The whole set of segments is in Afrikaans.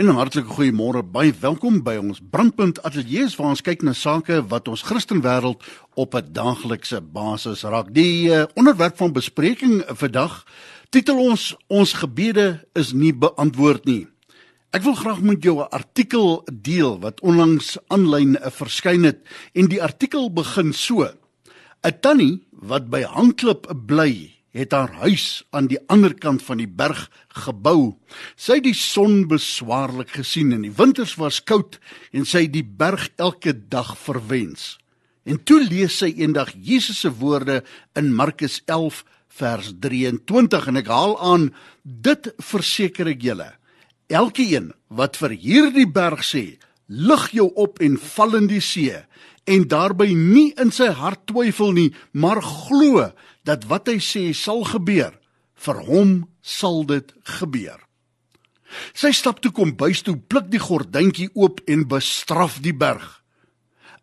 En 'n hartlike goeiemôre. Baie welkom by ons Brandpunt Ateljee waar ons kyk na sake wat ons Christenwêreld op 'n daaglikse basis raak. Die uh, onderwerp van bespreking vandag titel ons ons gebede is nie beantwoord nie. Ek wil graag met jou 'n artikel deel wat onlangs aanlyn verskyn het en die artikel begin so: 'n Tannie wat by Handklip bly het haar huis aan die ander kant van die berg gebou. Sy het die son beswaarlik gesien en die winters was koud en sy het die berg elke dag verwens. En toe lees sy eendag Jesus se woorde in Markus 11 vers 23 en ek haal aan dit verseker ek julle elkeen wat vir hierdie berg sê lig jou op en val in die see en daarby nie in sy hart twyfel nie, maar glo dat wat hy sê sal gebeur, vir hom sal dit gebeur. Sy stap toe kom bys toe, pluk die gordyntjie oop en bestraf die berg.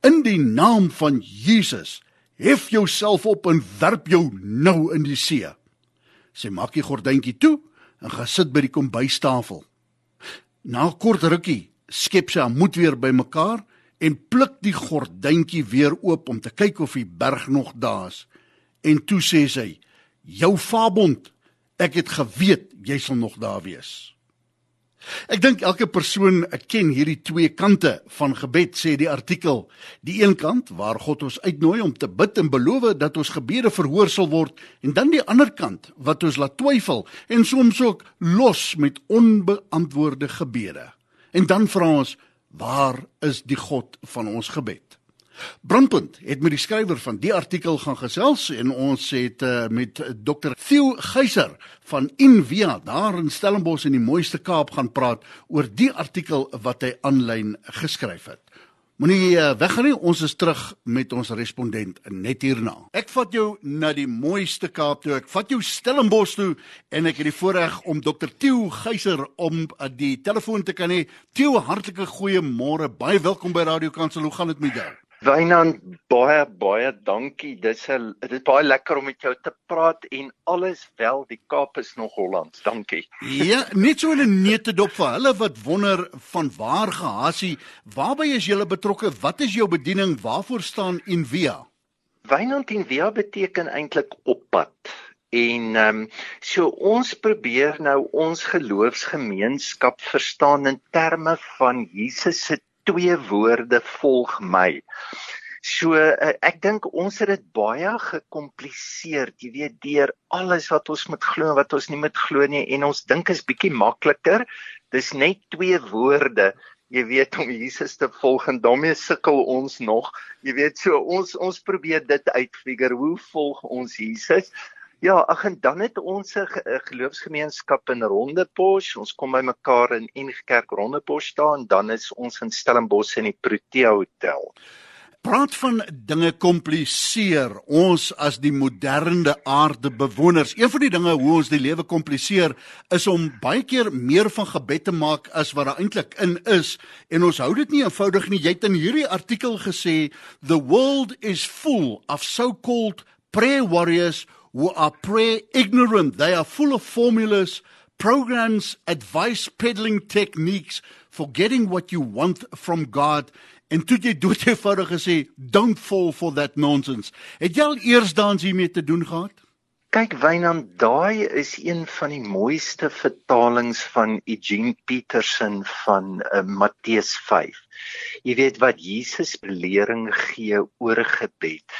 In die naam van Jesus, hef jouself op en werp jou nou in die see. Sy maak die gordyntjie toe en gaan sit by die kombuistafel. Na 'n kort rukkie skep sy haar moed weer bymekaar en pluk die gordyntjie weer oop om te kyk of die berg nog daar is. En toe sê sy: "Jou fabond, ek het geweet jy sal nog daar wees." Ek dink elke persoon ken hierdie twee kante van gebed sê die artikel. Die een kant waar God ons uitnooi om te bid en beloof dat ons gebede verhoor sal word en dan die ander kant wat ons laat twyfel en soms ook los met onbeantwoorde gebede. En dan vra ons, Waar is die God van ons gebed? Brandpunt het met die skrywer van die artikel gaan gesels en ons het uh, met Dr. Theo Geyser van Invia daar in Stellenbosch in die mooiste Kaap gaan praat oor die artikel wat hy aanlyn geskryf het. Moenie uh, weggaan nie, ons is terug met ons respondent net hierna. Ek vat jou na die mooiste Kaap toe. Ek vat jou Stellenbosch toe en ek het die voorreg om Dr. Theo Geyser om uh, die telefoon te kan hê. Theo, hartlike goeiemôre. Baie welkom by Radio Kansel. Hoe gaan dit met jou? Wynand, baie baie dankie. Dis 'n dit is baie lekker om met jou te praat en alles wel, die Kaap is nog Holland. Dankie. Ja, net so 'n neete dop vir hulle wat wonder van waar gehasie, waarby is jy betrokke? Wat is jou bediening? Waarvoor staan Envia? Wynand Envia beteken eintlik op pad. En ehm um, so ons probeer nou ons geloofsgemeenskap verstaan in terme van Jesus se twee woorde volg my. So uh, ek dink ons het dit baie gekompliseer, jy weet, deur alles wat ons moet glo en wat ons nie moet glo nie en ons dink is bietjie makliker. Dis net twee woorde. Jy weet om Jesus te volg en daarmee sukkel ons nog. Jy weet so ons ons probeer dit uitfigure. Hoe volg ons Jesus? Ja, ag en dan het ons 'n geloofsgemeenskap in Rondebosch. Ons kom by mekaar in Enige Kerk Rondebosch staan, dan is ons in Stellenbosch in die Protea Hotel. Praat van dinge kompliseer. Ons as die moderne aarde bewoners, een van die dinge hoe ons die lewe kompliseer is om baie keer meer van gebed te maak as wat daar eintlik in is en ons hou dit nie eenvoudig nie. Jy het in hierdie artikel gesê the world is full of so-called prayer warriors who are prayer ignorant. They are full of formulas, programs, advice peddling techniques for getting what you want from God. En toe jy dood eenvoudig gesê, don't fall for that nonsense. Het jy al eers dans hiermee te doen gehad? Kyk Wynand, daai is een van die mooiste vertalings van Eugene Peterson van uh, Matteus 5. Jy weet wat Jesus lering gee oor gebed.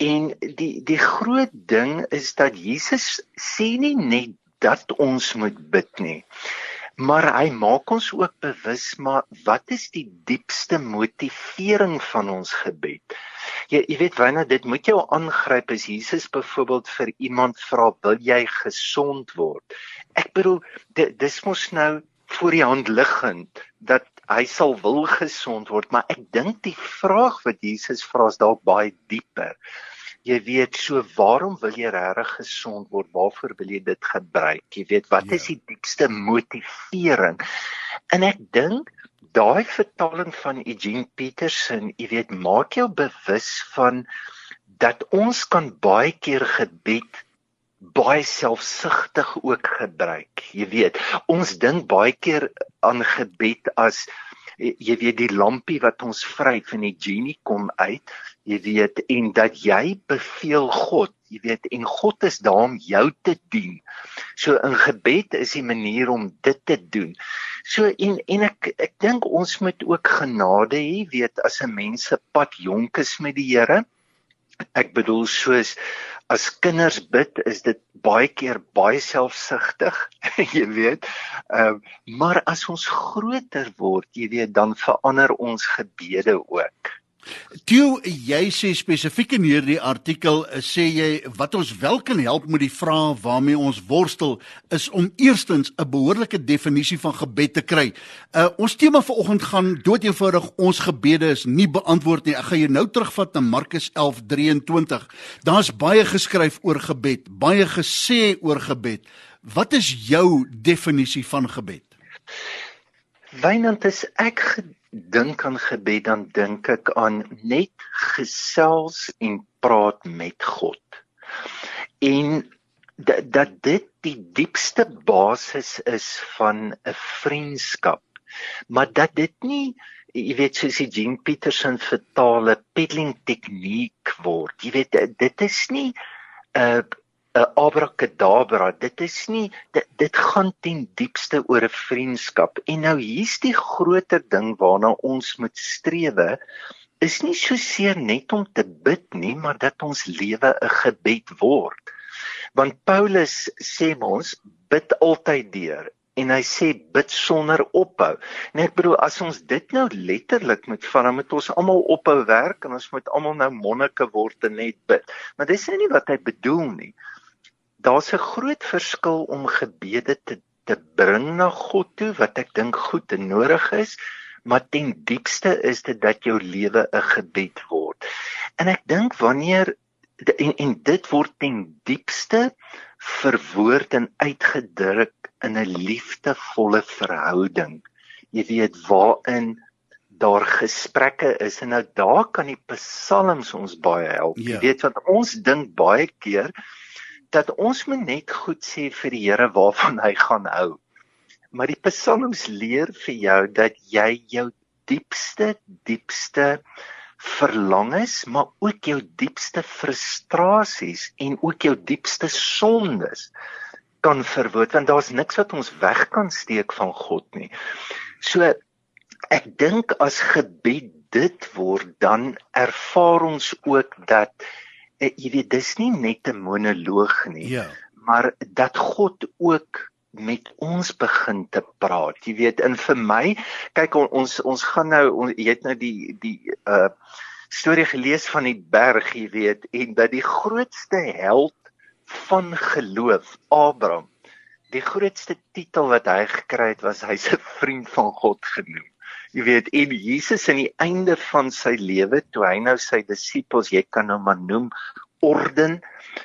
En die die groot ding is dat Jesus sê nie net dat ons moet bid nie. Maar hy maak ons ook bewus maar wat is die diepste motivering van ons gebed? Jy jy weet wanneer dit moet jou aangryp as Jesus byvoorbeeld vir iemand vra wil jy gesond word? Ek bedoel dit dis mos nou voor die hand liggend dat hy sal wil gesond word, maar ek dink die vraag wat Jesus vra is dalk baie dieper jy weet so waarom wil jy regtig gesond word waarvoor wil jy dit gebruik jy weet wat ja. is die diepste motivering en ek dink daai vertaling van Eugene Peterson jy weet maak jou bewus van dat ons kan baie keer gebed baie selfsugtig ook gebruik. Jy weet, ons dink baie keer aan gebed as jy weet die lampie wat ons vryf en die genie kom uit, jy weet en dat jy beveel God, jy weet en God is daar om jou te dien. So in gebed is die manier om dit te doen. So en en ek ek dink ons moet ook genade hê, weet as 'n mens se pad jonk is met die Here. Ek bedoel soos as kinders bid is dit baie keer baie selfsugtig, jy weet. Ehm uh, maar as ons groter word, jy weet, dan verander ons gebede ook. Toe jy sê spesifiek in hierdie artikel sê jy wat ons wel kan help met die vrae waarmee ons worstel is om eerstens 'n behoorlike definisie van gebed te kry. Uh ons tema vanoggend gaan doeteenvoudig ons gebede is nie beantwoord nie. Ek gaan jou nou terugvat na Markus 11:23. Daar's baie geskryf oor gebed, baie gesê oor gebed. Wat is jou definisie van gebed? Wynand is ek dink aan gebed dan dink ek aan net gesels en praat met God. En dat, dat dit die diepste basis is van 'n vriendskap. Maar dat dit nie jy weet soos die Jean Peterson vertaal 'n peddling tegniek word. Jy weet dit is nie 'n 'n abrakadabra. Dit is nie dit, dit gaan ten diepste oor 'n vriendskap. En nou hier's die groter ding waarna ons moet strewe is nie so seer net om te bid nie, maar dat ons lewe 'n gebed word. Want Paulus sê ons bid altyd deur en hy sê bid sonder ophou. En ek bedoel as ons dit nou letterlik moet van dan moet ons almal ophou werk en ons moet almal nou monnike word en net bid. Maar dis nie wat hy bedoel nie daar's 'n groot verskil om gebede te te bring na God toe wat ek dink goed en nodig is, maar ten diepste is dit dat jou lewe 'n gebed word. En ek dink wanneer en, en dit word ten diepste verwoord en uitgedruk in 'n liefdevolle verhouding. Jy weet waarin daar gesprekke is en nou daar kan die psalms ons baie help. Ja. Jy weet want ons dink baie keer dat ons moet net goed sê vir die Here waarvan hy gaan hou. Maar die psalms leer vir jou dat jy jou diepste diepste verlangens, maar ook jou diepste frustrasies en ook jou diepste sondes kan verwoord want daar's niks wat ons weg kan steek van God nie. So ek dink as gebed dit word dan ervaar ons ook dat jy weet dis nie net 'n monoloog nie. Ja. Maar dat God ook met ons begin te praat. Jy weet, in vir my, kyk on, ons ons gaan nou on, jy het nou die die uh storie gelees van die berg, jy weet, en dat die grootste held van geloof, Abraham, die grootste titel wat hy gekry het was hy's 'n vriend van God genoem. Jy weet, en Jesus in die einde van sy lewe, toe hy nou sy disippels, jy kan nou maar noem orden,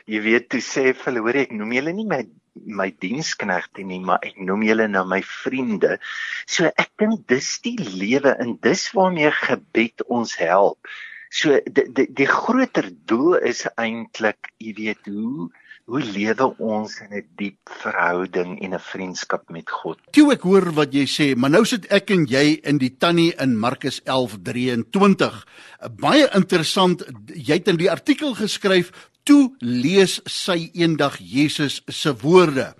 jy weet, toe sê hy vir hulle, hoor ek noem julle nie my my diensknegte nie, maar ek noem julle nou my vriende. So ek dink dis die lewe en dis waarmee gebed ons help. So die die, die groter doel is eintlik, jy weet, hoe hoe lewe ons in 'n diep verhouding en 'n vriendskap met God. Toe ek hoor wat jy sê, maar nou sit ek en jy in die tannie in Markus 11:23. Baie interessant, jy het in die artikel geskryf toe lees sy eendag Jesus se woorde.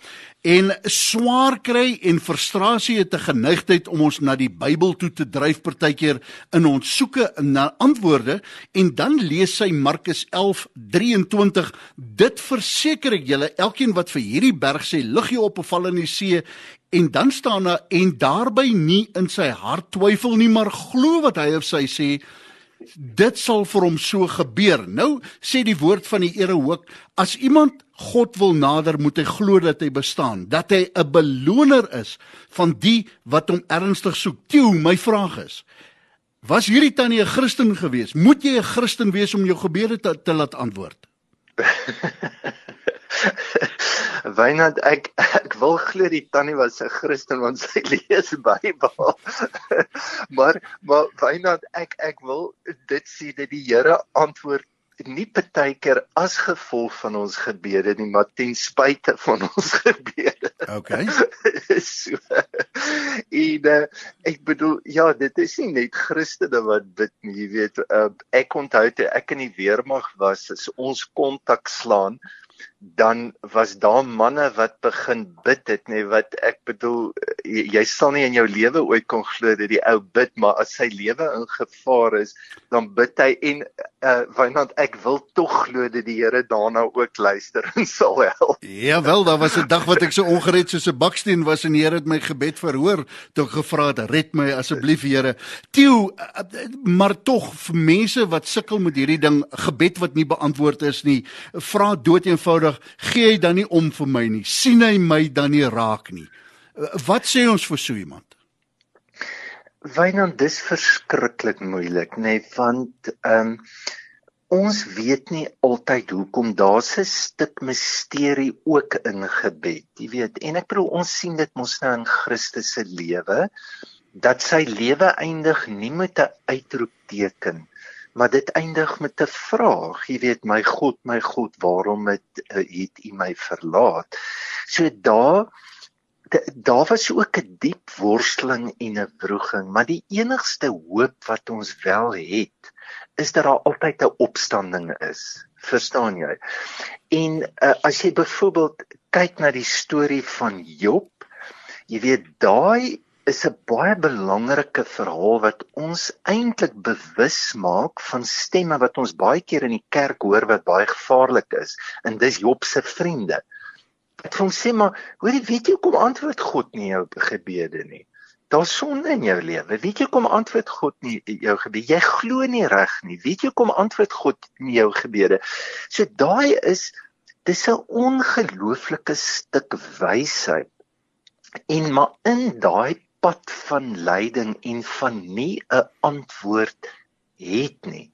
En swaar kry en frustrasie het 'n geneigtheid om ons na die Bybel toe te dryf partykeer in ons soeke na antwoorde. En dan lees sy Markus 11:23 dit verseker ek julle elkeen wat vir hierdie berg sê lig jou op of val in die see en dan staan daar en daarby nie in sy hart twyfel nie maar glo wat hy of sy sê dit sal vir hom so gebeur. Nou sê die woord van die Here ook, as iemand God wil nader, moet hy glo dat hy bestaan, dat hy 'n beloner is van die wat hom ernstig soek. Toe, my vraag is, was hierdie tannie 'n Christen gewees? Moet jy 'n Christen wees om jou gebede te, te laat antwoord? Wynand ek ek wil glo die tannie was 'n Christen want sy lees Bybel. maar maar Wynand ek ek wil dit sê dat die Here antwoord nie partykeer as gevolg van ons gebede nie, maar ten spyte van ons gebede. Okay. so. En uh, ek bedoel ja, dit is nie net Christene wat bid nie, jy weet, uh, ek onthou toe ek in die weermag was, as ons kontak slaan dan was daar manne wat begin bid het nê nee, wat ek bedoel jy, jy sal nie in jou lewe ooit kon glo dat die ou bid maar as sy lewe in gevaar is dan bid hy en uh, want ek wil tog glo dat die Here daarna ook luister en sal help. Ja wel, daar was 'n dag wat ek so ongered soos 'n baksteen was en die Here het my gebed verhoor toe ek gevra het red my asseblief Here. Tieu maar tog vir mense wat sukkel met hierdie ding gebed wat nie beantwoord is nie, vra dood eenvoudig gee hy dan nie om vir my nie. sien hy my dan nie raak nie. Wat sê ons vir so iemand? Wynand, dis verskriklik moeilik, nê, nee, want ehm um, ons weet nie altyd hoekom daar's 'n stuk misterie ook in gebed. Jy weet, en ek bedoel ons sien dit mos nou in Christus se lewe dat sy lewe eindig nie met 'n uitroepteken maar dit eindig met 'n vraag. Jy weet, my God, my God, waarom het, uh, het U my verlaat? So daar daar was ook 'n diep worsteling en 'n wroging, maar die enigste hoop wat ons wel het, is dat daar altyd 'n opstanding is. Verstaan jy? En uh, as jy byvoorbeeld kyk na die storie van Job, jy weet daai is 'n baie belangrike verhaal wat ons eintlik bewus maak van stemme wat ons baie keer in die kerk hoor wat baie gevaarlik is en dis Job se vriende. Wat hom sê maar, hoor jy weet jy hoekom antwoord God nie jou gebede nie? Daar's sonde in jou lewe. Weet jy hoekom antwoord God nie jou gebede? Jy glo nie reg nie. Weet jy hoekom antwoord God nie jou gebede? So daai is dis 'n ongelooflike stuk wysheid. En maar in daai pad van lyding en van nie 'n antwoord het nie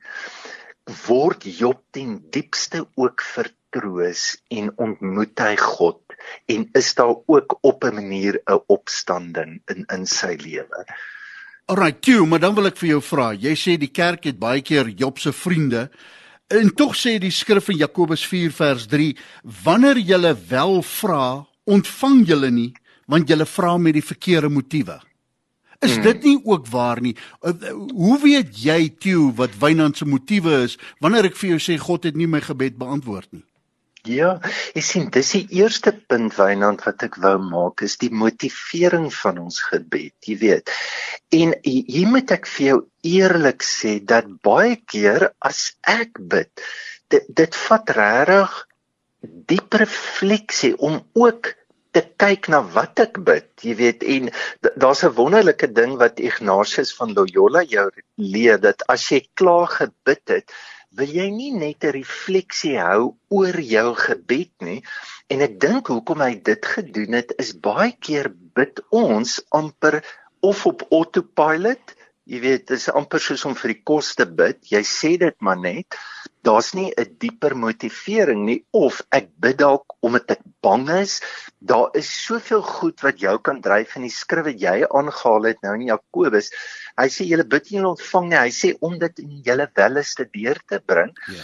word Job ten diepste ook vertroos en ontmoet hy God en is daar ook op 'n manier 'n opstanding in in sy lewe. Alright, Q, maar dan wil ek vir jou vra. Jy sê die kerk het baie keer Job se vriende en tog sê die skrif in Jakobus 4 vers 3 wanneer jy wel vra, ontvang jy nie want jy vra met die verkeerde motiewe. Is hmm. dit nie ook waar nie? Uh, hoe weet jy toe wat Wynand se motiewe is wanneer ek vir jou sê God het nie my gebed beantwoord nie? Ja, ek sien dis die eerste punt Wynand wat ek wou maak is die motivering van ons gebed, jy weet. En hier moet ek vir jou eerlik sê dat baie keer as ek bid, dit dit vat regtig diep refleksie om ook te kyk na wat ek bid, jy weet en daar's 'n wonderlike ding wat Ignatius van Loyola jou leer dat as jy klaar gebid het, wil jy nie net 'n refleksie hou oor jou gebed nie en ek dink hoekom hy dit gedoen het is baie keer bid ons amper of op autopilot Jy weet, dit is amper soos om vir die kos te bid. Jy sê dit maar net daar's nie 'n dieper motivering nie of ek bid dalk omdat ek bang is. Daar is soveel goed wat jou kan dryf in die skrif wat jy aangehaal het nou in Jakobus. Hy sê julle bid nie ontvang nie. Hy sê om dit in julle welleste deur te bring. Ja.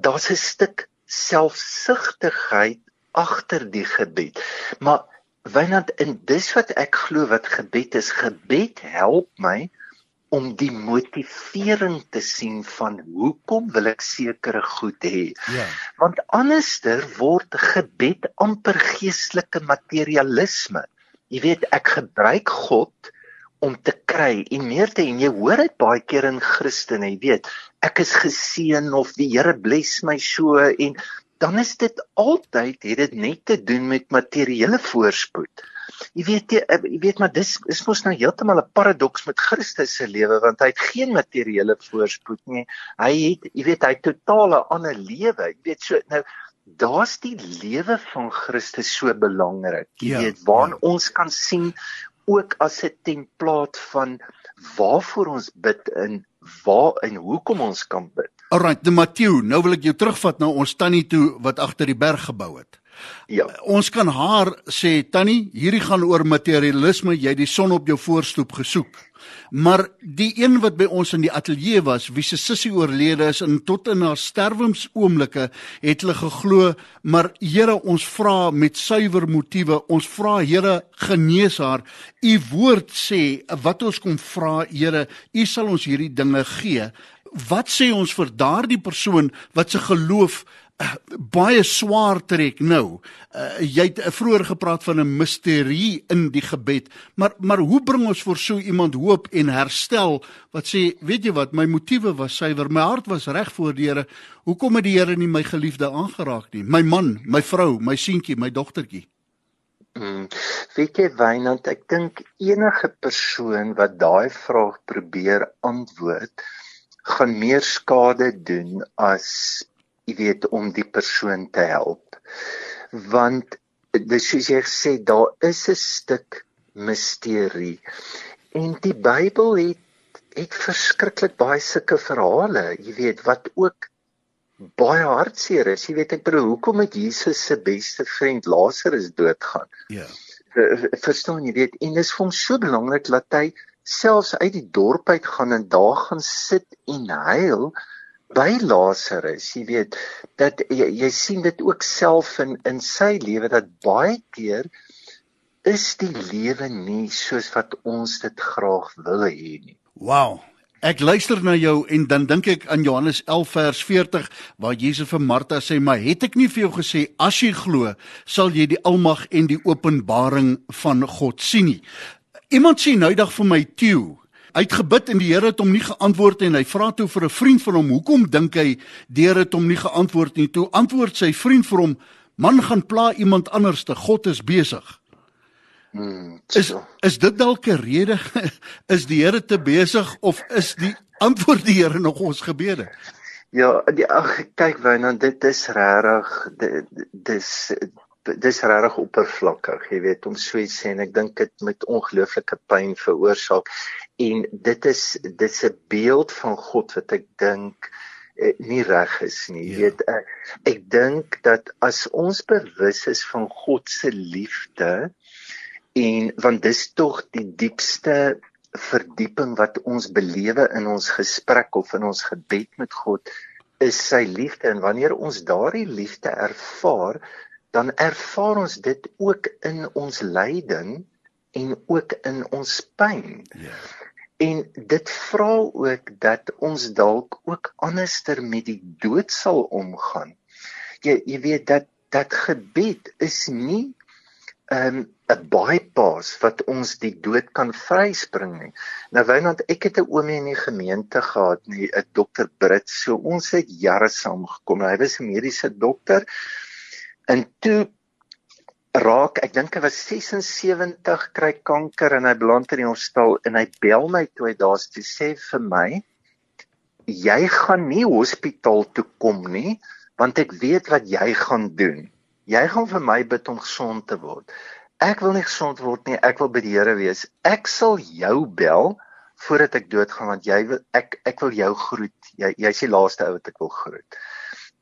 Daar's da 'n stuk selfsugtigheid agter die gebed. Maar wynand in dis wat ek glo wat gebed is, gebed help my om die motivering te sien van hoekom wil ek sekere goed hê. Ja. Want anderster word gebed amper geestelike materialisme. Jy weet, ek gebruik God om te kry en meer te en jy hoor dit baie keer in Christene, jy weet, ek is geseën of die Here bless my so en dan is dit altyd het dit net te doen met materiële voorspoed. Jy weet jy, eh, jy weet maar dis is mos nou heeltemal 'n paradoks met Christus se lewe want hy het geen materiële voorspoed nie. Hy het jy weet hy het totale ander lewe. Jy weet so nou daar's die lewe van Christus so belangrik. Jy ja, weet waar ja. ons kan sien ook as 'n template van waarvoor ons bid en waar en hoekom ons kan bid. Alrite, die Matthew, nou wil ek jou terugvat na ons tannie toe wat agter die berg gebou het. Ja. Ons kan haar sê tannie, hierdie gaan oor materialisme, jy het die son op jou voorstoep gesoek. Maar die een wat by ons in die ateljee was, wie se sussie oorlede is en tot in haar sterwensoomblikke het hulle geglo, maar Here, ons vra met suiwer motiewe, ons vra Here, genees haar. U woord sê wat ons kom vra, Here, u sal ons hierdie dinge gee. Wat sê ons vir daardie persoon wat se geloof baie swaar trek nou. Uh, jy het vroeër gepraat van 'n misterie in die gebed, maar maar hoe bring ons vir so iemand hoop en herstel wat sê, weet jy wat, my motiewe was suiwer, my hart was reg voor die Here. Hoekom het die Here nie my geliefde aangeraak nie? My man, my vrou, my seentjie, my dogtertjie. Hmm. Weet jy Wynand, ek dink enige persoon wat daai vraag probeer antwoord, gaan meer skade doen as jy weet om die persoon te help. Want dis soos jy gesê daar is 'n stuk misterie. En die Bybel het het verskriklik baie sulke verhale, jy weet, wat ook baie hartseer is. Jy weet ek bedoel hoekom het Jesus se beste vriend Lazarus doodgaan? Ja. Verstaan jy weet en dit is vir hom so belangrik dat hy selfs uit die dorp uit gaan en daar gaan sit en huil by Lazarus, jy weet, dat jy, jy sien dit ook self in in sy lewe dat baie keer is die lewe nie soos wat ons dit graag wil hê nie. Wow. Ek luister na jou en dan dink ek aan Johannes 11 vers 40 waar Jesus vir Martha sê, "Maar het ek nie vir jou gesê as jy glo, sal jy die almag en die openbaring van God sien nie?" Iemand sê nou dag vir my, "Tieu, Hy het gebid en die Here het hom nie geantwoord en hy vra toe vir 'n vriend van hom, "Hoekom dink hy die Here het hom nie geantwoord nie?" Toe antwoord sy vriend vir hom, "Man gaan pla iemand anderste, God is besig." Hmm, is is dit dalk 'n rede is die Here te besig of is die antwoord die Here nog ons gebede? Ja, die ag kyk Wynand, dit is regtig dis dis regtig oppervlakkig, jy weet, om so iets sê en ek dink dit met ongelooflike pyn veroorsaak. En dit is dis 'n beeld van God wat ek dink eh, nie reg is nie. Jy ja. weet, ek, ek dink dat as ons bewus is van God se liefde en want dis tog die diepste verdieping wat ons belewe in ons gesprek of in ons gebed met God is sy liefde en wanneer ons daardie liefde ervaar dan ervaar ons dit ook in ons lyding en ook in ons pyn. Ja. En dit vra ook dat ons dalk ook anderster met die dood sal omgaan. Jy jy weet dat dat gebed is nie 'n um, 'n bypass wat ons die dood kan vryspring nie. Nou Wynand, ek het 'n oomie in die gemeente gehad, nie 'n dokter Brit. So ons het jare saam gekom. Hy was 'n mediese dokter En toe raak, ek dink hy was 76 kry kanker en hy beland in die hospitaal en hy bel my toe hy daar's toe sê vir my jy gaan nie hospitaal toe kom nie want ek weet wat jy gaan doen. Jy gaan vir my bid om gesond te word. Ek wil nie gesond word nie, ek wil by die Here wees. Ek sal jou bel voordat ek doodgaan want jy wil ek ek wil jou groet. Jy jy's die laaste ou wat ek wil groet.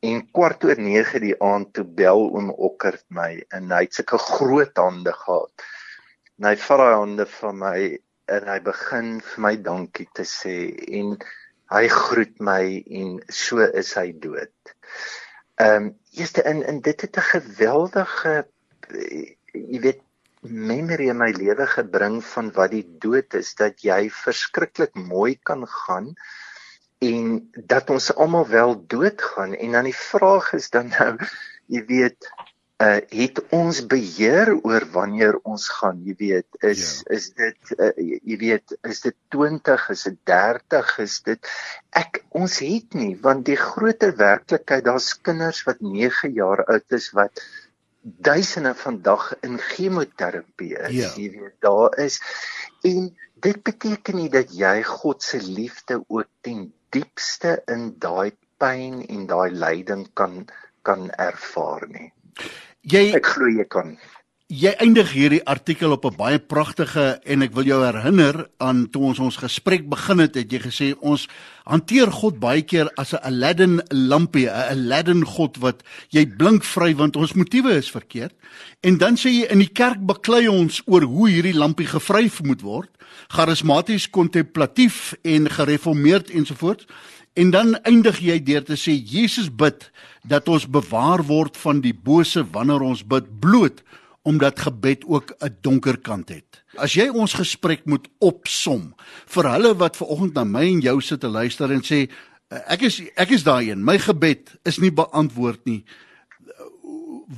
En kwart oor 9 die aand toe bel oom Okkert my en hy het sulke groot hande gehad. En hy vat daai hande van my en hy begin vir my dankie te sê en hy groet my en so is hy dood. Ehm um, eerste in in dit het 'n geweldige jy weet memory in my lewe gebring van wat die dood is dat jy verskriklik mooi kan gaan en dat ons almal wel doodgaan en dan die vraag is dan nou jy weet uh het ons beheer oor wanneer ons gaan jy weet is ja. is dit uh, jy weet is dit 20 is dit 30 is dit ek ons het nie want die groter werklikheid daar's kinders wat 9 jaar oud is wat duisende vandag in chemoterapie is ja. jy weet daar is en dit beteken nie dat jy God se liefde ook ten diepste in daai pyn en daai lyding kan kan ervaar nie. Jy Ek glo jy kan. Jy eindig hierdie artikel op 'n baie pragtige en ek wil jou herinner aan toe ons ons gesprek begin het, het jy gesê ons hanteer God baie keer as 'n Aladdin lampie, 'n Aladdin God wat jy blink vry want ons motiewe is verkeerd. En dan sê jy in die kerk beklei ons oor hoe hierdie lampie gevryf moet word, charismaties, kontemplatief en gereformeerd ensovoorts. En dan eindig jy deur te sê Jesus bid dat ons bewaar word van die bose wanneer ons bid bloot omdat gebed ook 'n donker kant het. As jy ons gesprek moet opsom vir hulle wat ver oggend na my en jou sit te luister en sê ek is ek is daai een, my gebed is nie beantwoord nie.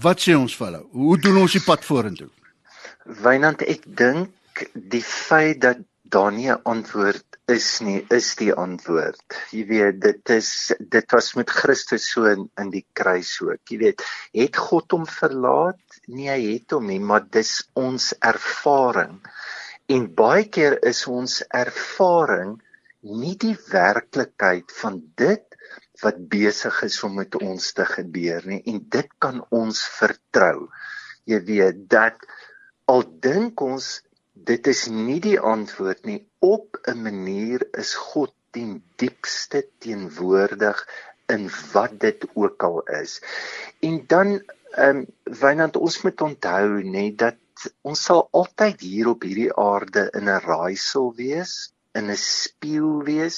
Wat sê ons vir hulle? Hoe doen ons die pad vorentoe? Wynand, ek dink die feit dat daar nie 'n antwoord is nie, is die antwoord. Jy weet, dit is dit was met Christus so in, in die kruis ook. Jy weet, het God hom verlaat? nie hy het hom nie, maar dis ons ervaring. En baie keer is ons ervaring nie die werklikheid van dit wat besig is om met ons te gebeur nie en dit kan ons vertrou. Jy weet dat al dink ons dit is nie die antwoord nie op 'n manier is God ten diepste teenwoordig in wat dit ook al is. En dan Ehm um, Wynand ons moet onthou nê dat ons sal altyd hier op hierdie aarde in 'n raaisel wees, in 'n spieël wees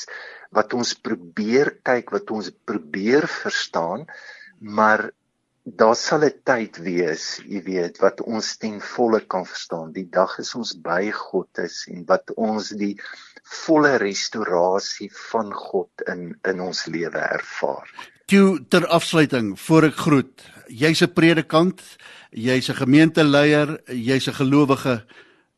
wat ons probeer kyk, wat ons probeer verstaan, maar daar sal 'n tyd wees, jy weet, wat ons ten volle kan verstaan. Die dag is ons by God is en wat ons die volle restaurasie van God in in ons lewe ervaar. Toe ter afsluiting, voor ek groet, jy's 'n predikant, jy's 'n gemeenteleier, jy's 'n gelowige.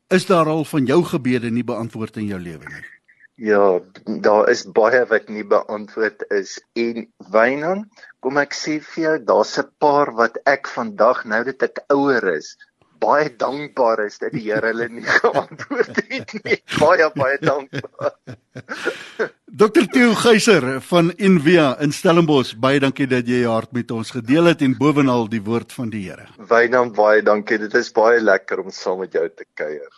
Is daar al van jou gebede nie beantwoord in jou lewe nie? Ja, daar is baie wat nie beantwoord is en Wynand, kom ek sê vir jou, daar's 'n paar wat ek vandag nou dat ek ouer is, baie dankbaar is dat die Here hulle nie geantwoord het nie. Baie baie dankbaar. Dr. Theo Geyser van Envia in Stellenbosch, baie dankie dat jy jou hart met ons gedeel het en bovenal die woord van die Here. Wynand, baie dankie. Dit is baie lekker om saam met jou te kuier.